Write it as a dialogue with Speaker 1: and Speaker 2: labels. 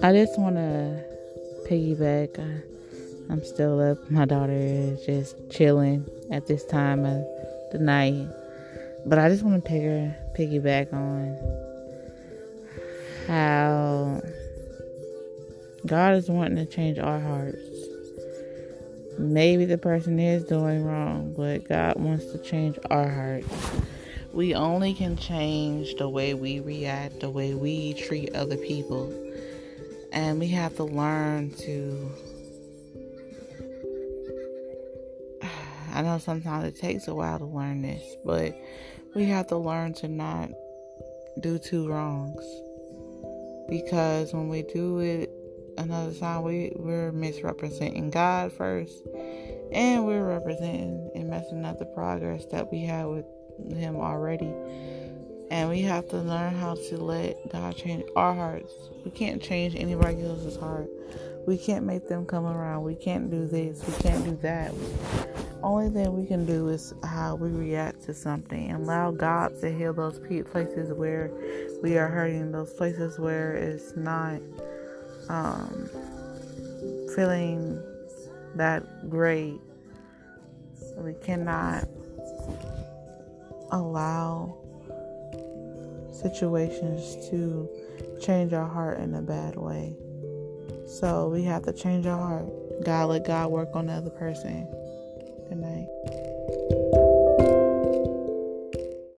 Speaker 1: I just want to piggyback. I'm still up. My daughter is just chilling at this time of the night. But I just want to piggyback on how God is wanting to change our hearts. Maybe the person is doing wrong, but God wants to change our hearts. We only can change the way we react, the way we treat other people. And we have to learn to. I know sometimes it takes a while to learn this, but we have to learn to not do two wrongs. Because when we do it another time, we, we're misrepresenting God first, and we're representing and messing up the progress that we have with Him already. And we have to learn how to let God change our hearts. We can't change anybody else's heart. We can't make them come around. We can't do this. We can't do that. Only thing we can do is how we react to something and allow God to heal those places where we are hurting, those places where it's not um, feeling that great. We cannot allow situations to change our heart in a bad way. So we have to change our heart. God let God work on the other person. Good night.